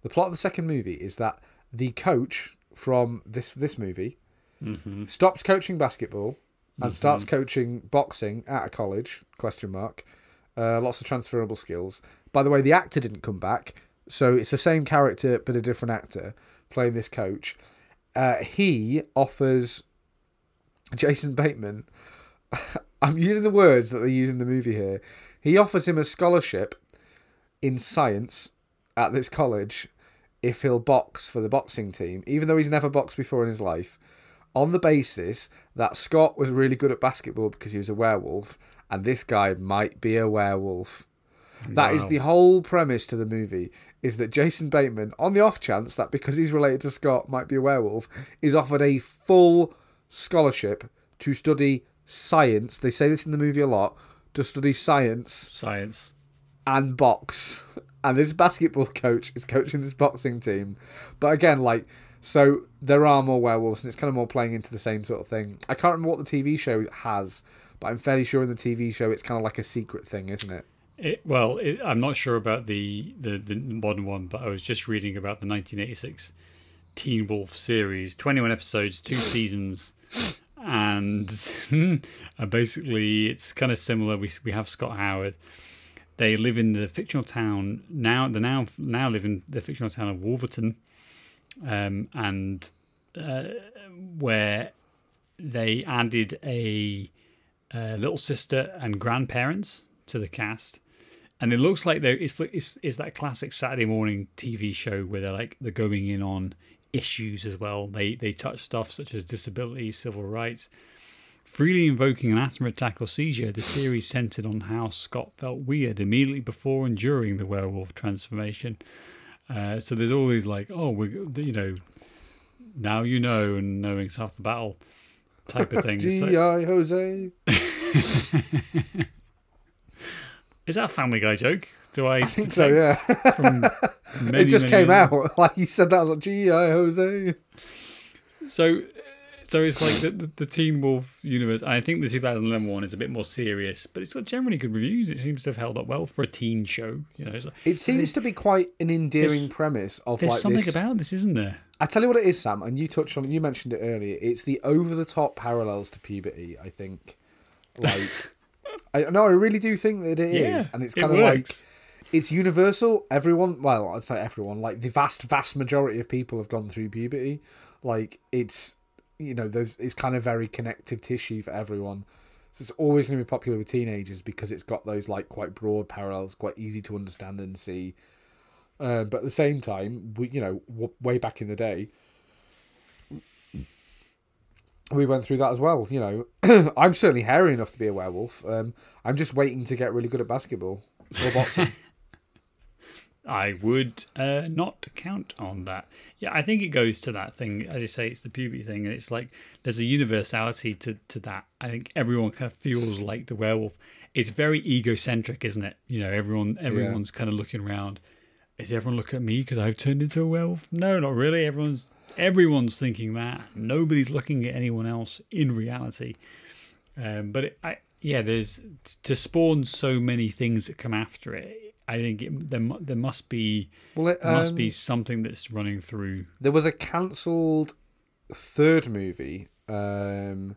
The plot of the second movie is that the coach from this this movie hmm stops coaching basketball and starts coaching boxing at a college question mark uh, lots of transferable skills by the way the actor didn't come back so it's the same character but a different actor playing this coach uh, he offers jason bateman [laughs] i'm using the words that they use in the movie here he offers him a scholarship in science at this college if he'll box for the boxing team even though he's never boxed before in his life on the basis that Scott was really good at basketball because he was a werewolf, and this guy might be a werewolf. That is Wow. the whole premise to the movie: is that Jason Bateman, on the off chance that because he's related to Scott might be a werewolf, is offered a full scholarship to study science. They say this in the movie a lot: to study science Science. and box. [laughs] And this basketball coach is coaching this boxing team. But again, like, so there are more werewolves, and it's kind of more playing into the same sort of thing. I can't remember what the TV show has, but I'm fairly sure in the TV show it's kind of like a secret thing, isn't it? It, well, it, I'm not sure about the, the, the modern one, but I was just reading about the 1986 Teen Wolf series, 21 episodes, two [laughs] seasons, and [laughs] basically it's kind of similar. We we have Scott Howard. They live in the fictional town now. They now now live in the fictional town of Wolverton, um, and uh, where they added a, uh little sister and grandparents to the cast and it looks like they're it's it's, it's that classic Saturday morning TV show where they're like they're going in on issues as well. They they touch stuff such as disability, civil rights. Freely invoking an asthma attack or seizure, the series centered on how Scott felt weird immediately before and during the werewolf transformation. Uh, so there's all these like, oh, we you know, now you know, and knowing's half the battle type of [laughs] thing. So- G.I. Jose. [laughs] is that a Family Guy joke? Do I, I think so, yeah. From [laughs] many, it just came out. [laughs] Like you said that, I was like, "Gee, I, Jose. So, so it's like the, the, the Teen Wolf universe. I think the 2011 one is a bit more serious, but it's got generally good reviews. It seems to have held up well for a teen show. You know, it's like, It seems to be quite an endearing premise of there's like something this. about this, isn't there? I tell you what it is, Sam, and you touched on you mentioned it earlier. It's the over the top parallels to puberty. I think, like, [laughs] I no, I really do think that it is, Yeah, and it's it kind of like it's universal. Everyone, well, I'd say everyone, like the vast, vast majority of people have gone through puberty. Like it's, you know, it's kind of very connective tissue for everyone. So it's always going to be popular with teenagers because it's got those like quite broad parallels, quite easy to understand and see. Uh, but at the same time, we, you know, w- way back in the day, we went through that as well. You know, [clears throat] I'm certainly hairy enough to be a werewolf. Um, I'm just waiting to get really good at basketball or boxing. [laughs] I would uh, not count on that. Yeah, I think it goes to that thing, as you say, it's the puberty thing, and it's like there's a universality to, to that. I think everyone kind of feels like the werewolf. It's very egocentric, isn't it? You know, everyone everyone's kind of looking around. Is everyone looking at me because I've turned into a werewolf? No, not really. Everyone's everyone's thinking that. Nobody's looking at anyone else in reality. Um, but it, I, yeah, there's to spawn so many things that come after it. I think it, there there must be well, it, there must be um, something that's running through. There was a cancelled third movie, um,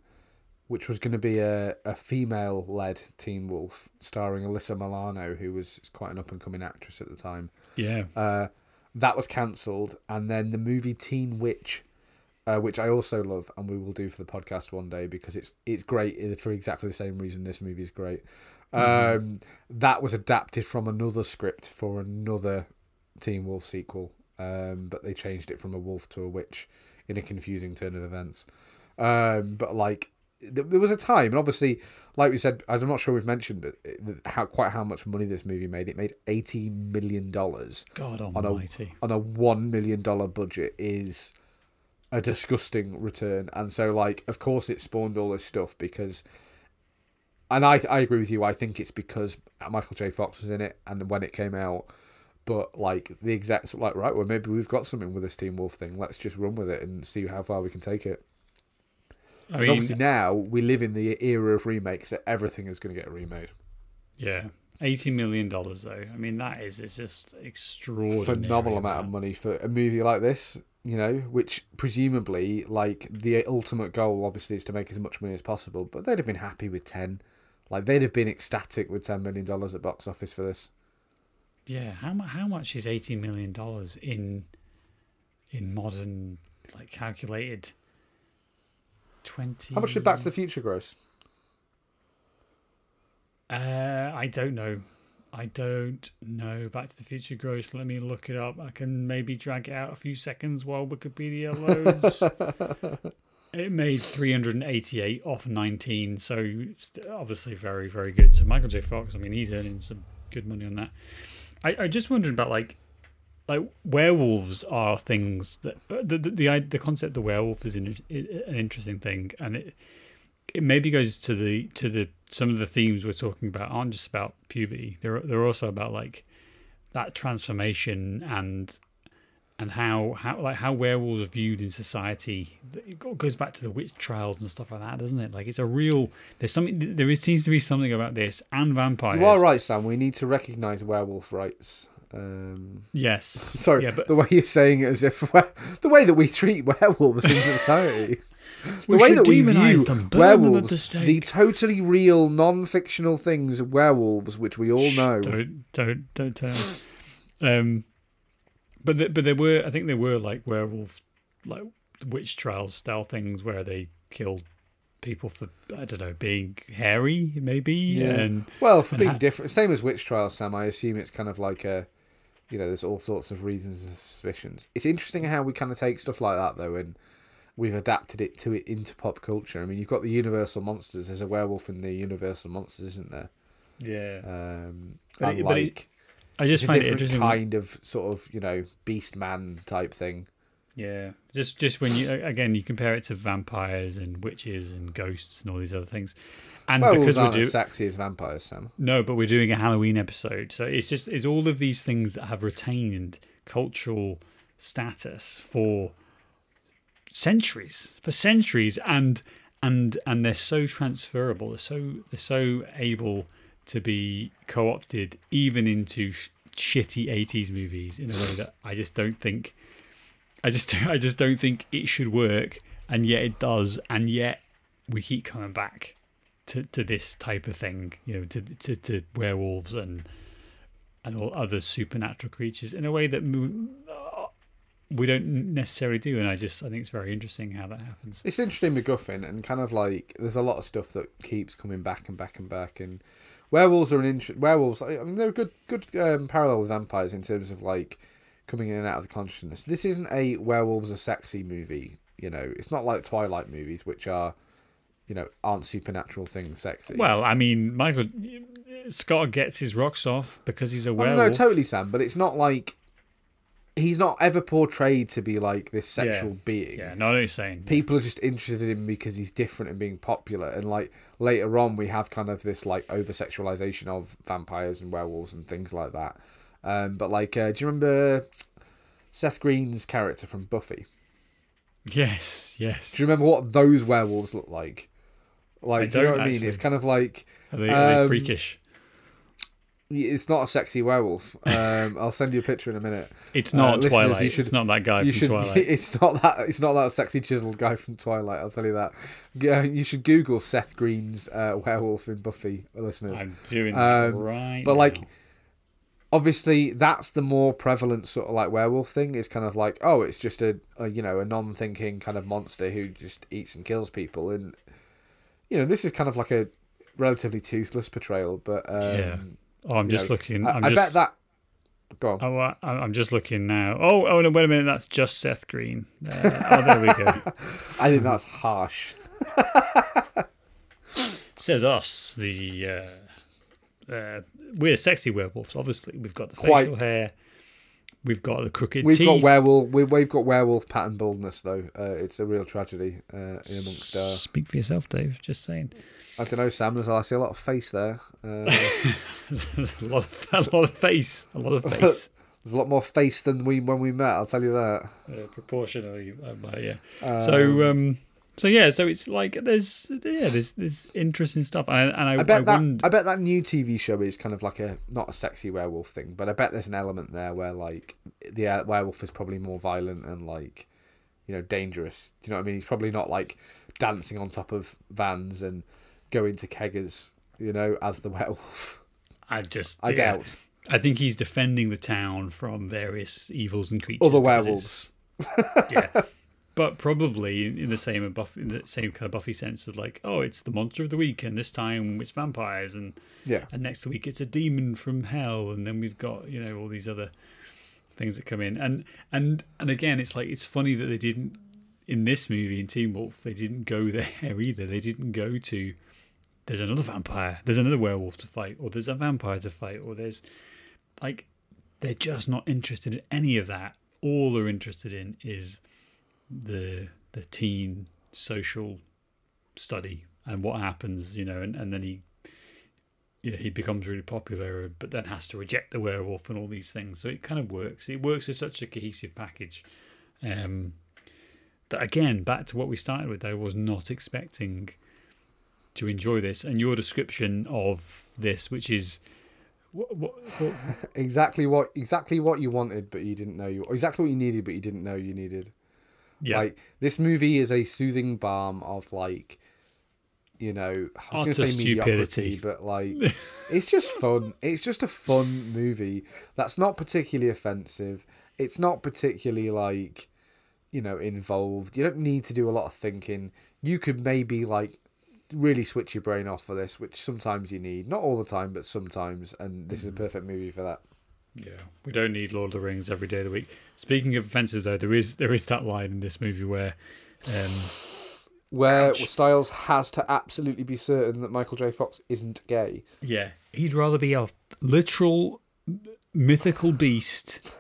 which was going to be a, a female led Teen Wolf starring Alyssa Milano, who was quite an up and coming actress at the time. Yeah, Uh, that was cancelled, and then the movie Teen Witch, uh, which I also love, and we will do for the podcast one day because it's it's great for exactly the same reason this movie is great. Um, that was adapted from another script for another Teen Wolf sequel, um, but they changed it from a wolf to a witch in a confusing turn of events. Um, but like there was a time, and obviously, like we said, I'm not sure we've mentioned it, it- eh, how quite how much money this movie made. It made eighty million dollars God on a on a one million dollar budget is a disgusting return. And so, like, of course, it spawned all this stuff because, and I I agree with you. I think it's because Michael J. Fox was in it, and when it came out. But like the execs were like, right, well maybe we've got something with this Teen Wolf thing. Let's just run with it and see how far we can take it. I mean, obviously now we live in the era of remakes that everything is going to get remade. yeah, eighty million dollars though. I mean, that is it's just extraordinary. phenomenal amount of money for a movie like this you know which presumably like the ultimate goal obviously is to make as much money as possible but they'd have been happy with 10 like they'd have been ecstatic with 10 million dollars at box office for this Yeah, how how much is eighty million dollars in in modern like calculated twenty? how much did back to the future gross Uh, I don't know. I don't know. Back to the Future gross. Let me look it up. I can maybe drag it out a few seconds while Wikipedia loads. [laughs] it made 388 off 19, so obviously very, very good. So Michael J. Fox, I mean, he's earning some good money on that. I, I just wondered about like like werewolves are things that uh, the the the, the concept of the werewolf is an, an interesting thing, and it it maybe goes to the to the some of the themes we're talking about aren't just about puberty. They're they're also about like that transformation and and how how like how werewolves are viewed in society. It goes back to the witch trials and stuff like that, doesn't it? Like it's a real there's something there is, seems to be something about this and vampires. you are right sam we need to recognize werewolf rights um Yes. [laughs] sorry Yeah, but the way you're saying it as if [laughs] the way that we treat werewolves in society [laughs] the way that we view them, werewolves, the the, totally real, non-fictional things, werewolves, which we all know. Don't don't don't tell. Um, but the, but there were I think there were like werewolf like witch trials style things where they killed people for I don't know being hairy maybe Yeah. and Well, for And being ha- different, same as witch trials, Sam. I assume it's kind of like a, you know, there's all sorts of reasons and suspicions. It's interesting how we kind of take stuff like that though, and we've adapted it to it into pop culture. I mean, you've got the Universal monsters. There's a werewolf in the Universal monsters, isn't there? yeah. Um, But it- but it- I just it's a find it interesting. kind of sort of you know beast man type thing. Yeah, just just when you again you compare it to vampires and witches and ghosts and all these other things, and Werewolves because we're doing sexy as vampires, Sam. No, but we're doing a Halloween episode, so it's just it's all of these things that have retained cultural status for centuries, for centuries, and and and they're so transferable. They're so they're so able to be co-opted even into sh- shitty '80s movies in a way that I just don't think. I just [laughs] I just don't think it should work, and yet it does, and yet we keep coming back to, to this type of thing, you know, to, to to werewolves and and all other supernatural creatures in a way that uh, we don't necessarily do. And I just I think it's very interesting how that happens. It's interesting MacGuffin, and kind of like there's a lot of stuff that keeps coming back and back and back. And werewolves are an interest. Werewolves, I mean, they're a good good um, parallel with vampires in terms of like coming in and out of the consciousness. This isn't a werewolves are sexy movie. You know, it's not like Twilight movies, which are, you know, aren't supernatural things sexy. Well, I mean, Michael Scott gets his rocks off because he's a werewolf. no, no, totally, Sam. But it's not like he's not ever portrayed to be like this sexual Yeah. being. Yeah, no, I know saying. People are just interested in him because he's different and being popular. And like later on, we have kind of this like over sexualization of vampires and werewolves and things like that. Um, but like, uh, do you remember Seth Green's character from Buffy? Yes, yes. Do you remember what those werewolves look like? Like, I do you know what I mean? It's kind of like Are they, are they Um, freakish? it's not a sexy werewolf. Um, [laughs] I'll send you a picture in a minute. It's uh, not listeners, Twilight. you should- it's not that guy you from should. Twilight. [laughs] It's not that. It's not that sexy chiseled guy from Twilight. I'll tell you that. G- You should Google Seth Green's uh, werewolf in Buffy, listeners. I'm doing that Um, right. but, like, now. Obviously, that's the more prevalent sort of like werewolf thing. It's kind of like, oh, it's just a, a you know a non-thinking kind of monster who just eats and kills people, and you know this is kind of like a relatively toothless portrayal. But um, Yeah. oh, I'm just know, looking. I, I'm I just, bet that. Go on. Oh, I, I'm just looking now. Oh, oh no! Wait a minute. That's just Seth Green. Uh, oh, there we go. [laughs] I think that's harsh. Says us. The uh, uh, we're sexy werewolves. Obviously, we've got the Quite. facial hair. We've got the crooked We've teeth. got werewolf. We, we've got werewolf pattern baldness though. Uh, it's a real tragedy uh, in amongst. Uh, Speak for yourself, Dave. Just saying. I don't know, Sam. There's I see a lot of face there. Uh, [laughs] There's a lot of a lot of face. A lot of [laughs] face. there's a lot more face than we when we met. I'll tell you that. uh, proportionally, uh, but yeah. Um, So um, so yeah, so it's like there's yeah, there's there's interesting stuff, and I, and I, I bet that wonder, I bet that new TV show is kind of like a not a sexy werewolf thing, but I bet there's an element there where like the uh, werewolf is probably more violent and like you know dangerous. Do you know what I mean? He's probably not like dancing on top of vans and going to keggers. You know, as the [laughs] werewolf. I just I yeah, doubt I think he's defending the town from various evils and creatures. other werewolves. [laughs] Yeah. But probably in the same Buffy, in the same kind of Buffy sense of like, oh, it's the monster of the week, and this time it's vampires, and Yeah. and next week it's a demon from hell, and then we've got you know all these other things that come in, and and and again, it's like it's funny that they didn't in this movie in Teen Wolf they didn't go [laughs] there either. They didn't go to there's another vampire, there's another werewolf to fight, or there's a vampire to fight, or there's like they're just not interested in any of that. All they're interested in is the the teen social study and what happens, you know, and, and then he yeah, he becomes really popular, but then has to reject the werewolf and all these things. So it kind of works. It works as such a cohesive package. Um, that again, back to what we started with, I was not expecting to enjoy this. And your description of this, which is what, what, what [laughs] Exactly what exactly what you wanted, but you didn't know you exactly what you needed, but you didn't know you needed. Yeah, Like this movie is a soothing balm of like, you know, I was going to say mediocrity, stupidity. but like, [laughs] it's just fun. It's just a fun movie that's not particularly offensive. It's not particularly like, you know, involved. You don't need to do a lot of thinking. You could maybe like really switch your brain off for this, which sometimes you need. Not all the time, but sometimes. And this is a Mm-hmm. perfect movie for that. Yeah, we don't need Lord of the Rings every day of the week. Speaking of offensive, though, there is there is that line in this movie where, um, Where Ouch. Stiles has to absolutely be certain that Michael J. Fox isn't gay. yeah, he'd rather be a literal mythical beast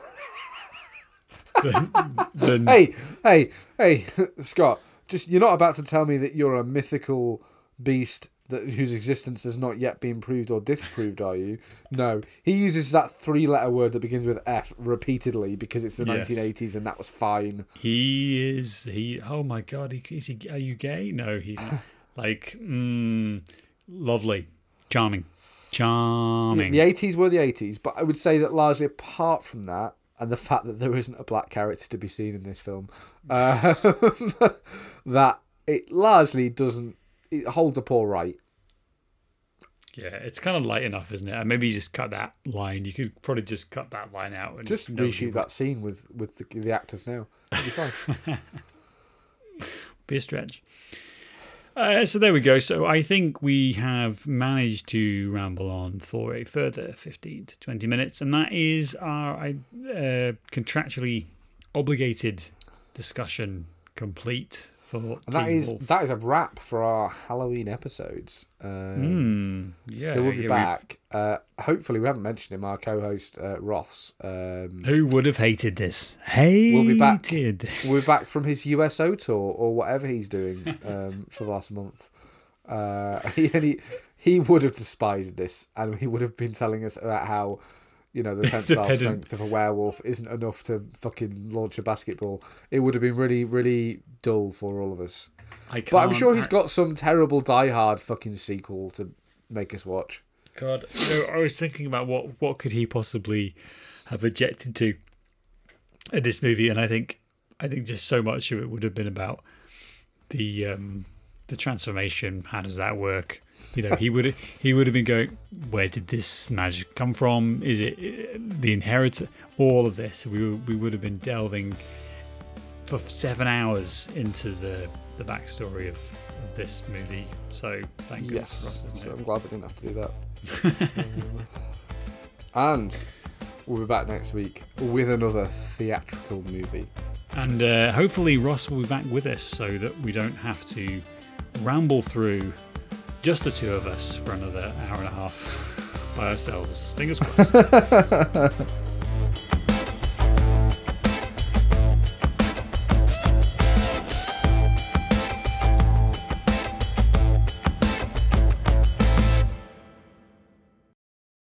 than, than hey, hey, hey, [laughs] Scott, just you're not about to tell me that you're a mythical beast that whose existence has not yet been proved or disproved, are you? No. He uses that three letter word that begins with F repeatedly because it's the Yes. 1980s and that was fine. he is he. Oh my god, he, is he? Are you gay? No, he's not. [laughs] like mm, lovely, charming, charming. The 80s were the 80s, but I would say that largely apart from that and the fact that there isn't a black character to be seen in this film, uh, [laughs] that it largely doesn't it holds up all right. Yeah, it's kind of light enough, isn't it? And maybe you just cut that line. You could probably just cut that line out and Just reshoot that scene with with the, the actors now. Be fine. [laughs] be a stretch. Uh, so there we go. So I think we have managed to ramble on for a further 15 to 20 minutes, and that is our uh, contractually obligated discussion complete for that is Wolf. that is a wrap for our Halloween episodes. Um, Mm, yeah, so we'll be yeah, back. Uh, hopefully, we haven't mentioned him. Our co-host uh, Ross. Um, Who would have hated this? Hated We'll be back. this. we're back from his USO tour or whatever he's doing um, [laughs] for the last month. Uh, [laughs] he, he he would have despised this, and he would have been telling us about how you know the [laughs] tensile strength of a werewolf isn't enough to fucking launch a basketball. It would have been really really dull for all of us. I can't, But I'm sure he's got some terrible Die Hard fucking sequel to make us watch. God, you know, I was thinking about what what could he possibly have objected to in this movie, and I think I think just so much of it would have been about the um, the transformation. How does that work? You know, he would he would have been going, where did this magic come from? Is it the inheritor? All of this, we we would have been delving for seven hours into the the backstory of, of this movie. So thank you us, Yes, so it? I'm glad we didn't have to do that. [laughs] and we'll be back next week with another theatrical movie. And uh, hopefully Ross will be back with us so that we don't have to ramble through just the two of us for another hour and a half [laughs] by ourselves. Fingers crossed. [laughs]